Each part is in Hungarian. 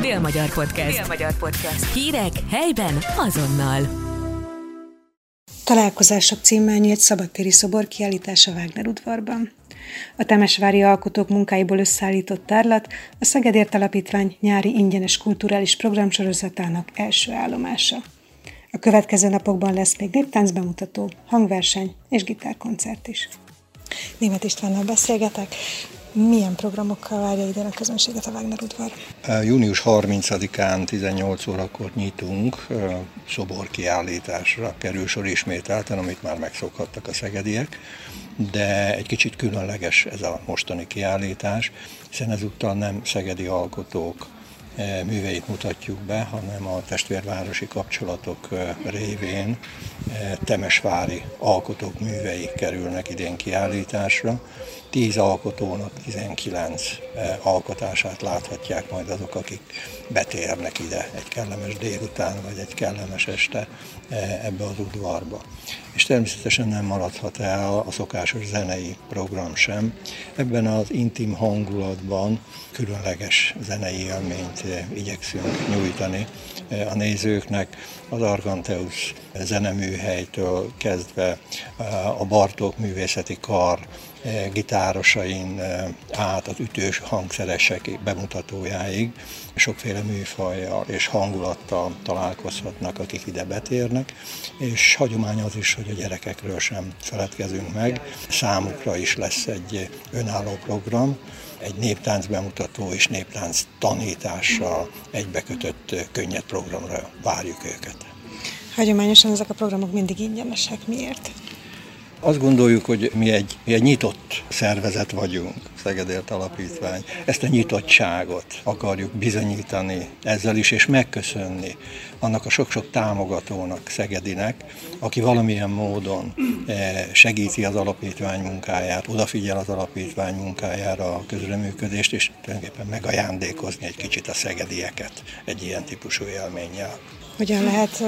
Dél-Magyar Podcast. Dél-Magyar Podcast. Hírek helyben azonnal. Találkozások címmel nyílt szabadtéri szobor kiállítása Wagner udvarban. A Temesvári alkotók munkáiból összeállított tárlat a Szegedért Alapítvány nyári ingyenes kulturális programsorozatának első állomása. A következő napokban lesz még néptánc bemutató, hangverseny és gitárkoncert is. Német Istvánnal beszélgetek. Milyen programokkal várja ide a közönséget a Wagner udvar? Június 30-án 18 órakor nyitunk, szoborkiállításra kerül sor ismételten, amit már megszokhattak a szegediek, de egy kicsit különleges ez a mostani kiállítás, hiszen ezúttal nem szegedi alkotók műveit mutatjuk be, hanem a testvérvárosi kapcsolatok révén temesvári alkotók művei kerülnek idén kiállításra. 10 alkotónak 19 alkotását láthatják majd azok, akik betérnek ide egy kellemes délután vagy egy kellemes este ebbe az udvarba. És természetesen nem maradhat el a szokásos zenei program sem. Ebben az intim hangulatban különleges zenei élményt igyekszünk nyújtani a nézőknek. Az Arganteus zeneműhelytől kezdve a Bartók művészeti kar gitárosain át az ütős hangszeresek bemutatójáig sokféle műfajjal és hangulattal találkozhatnak, akik ide betérnek, és hagyomány az is, hogy a gyerekekről sem feledkezünk meg. Számukra is lesz egy önálló program, egy néptánc bemutató és néptánc tanítással egybekötött könnyed programra várjuk őket. Hagyományosan ezek a programok mindig ingyenesek. Miért? Azt gondoljuk, hogy mi egy, mi egy nyitott szervezet vagyunk, Szegedért Alapítvány. Ezt a nyitottságot akarjuk bizonyítani ezzel is, és megköszönni annak a sok-sok támogatónak, Szegedinek, aki valamilyen módon eh, segíti az alapítvány munkáját, odafigyel az alapítvány munkájára a közreműködést, és tulajdonképpen megajándékozni egy kicsit a szegedieket egy ilyen típusú élménnyel. Hogyan lehet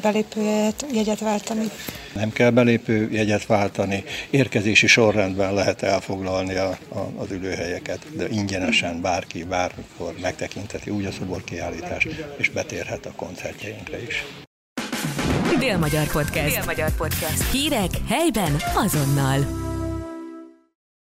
belépőjegyet jegyet váltani? Nem kell belépő jegyet váltani, érkezési sorrendben lehet elfoglalni a, a, az ülőhelyeket, de ingyenesen bárki, bármikor megtekinteti úgy a szobor kiállítást, és betérhet a koncertjeinkre is. Dél-Magyar Podcast. Dél-Magyar Podcast. Hírek helyben azonnal.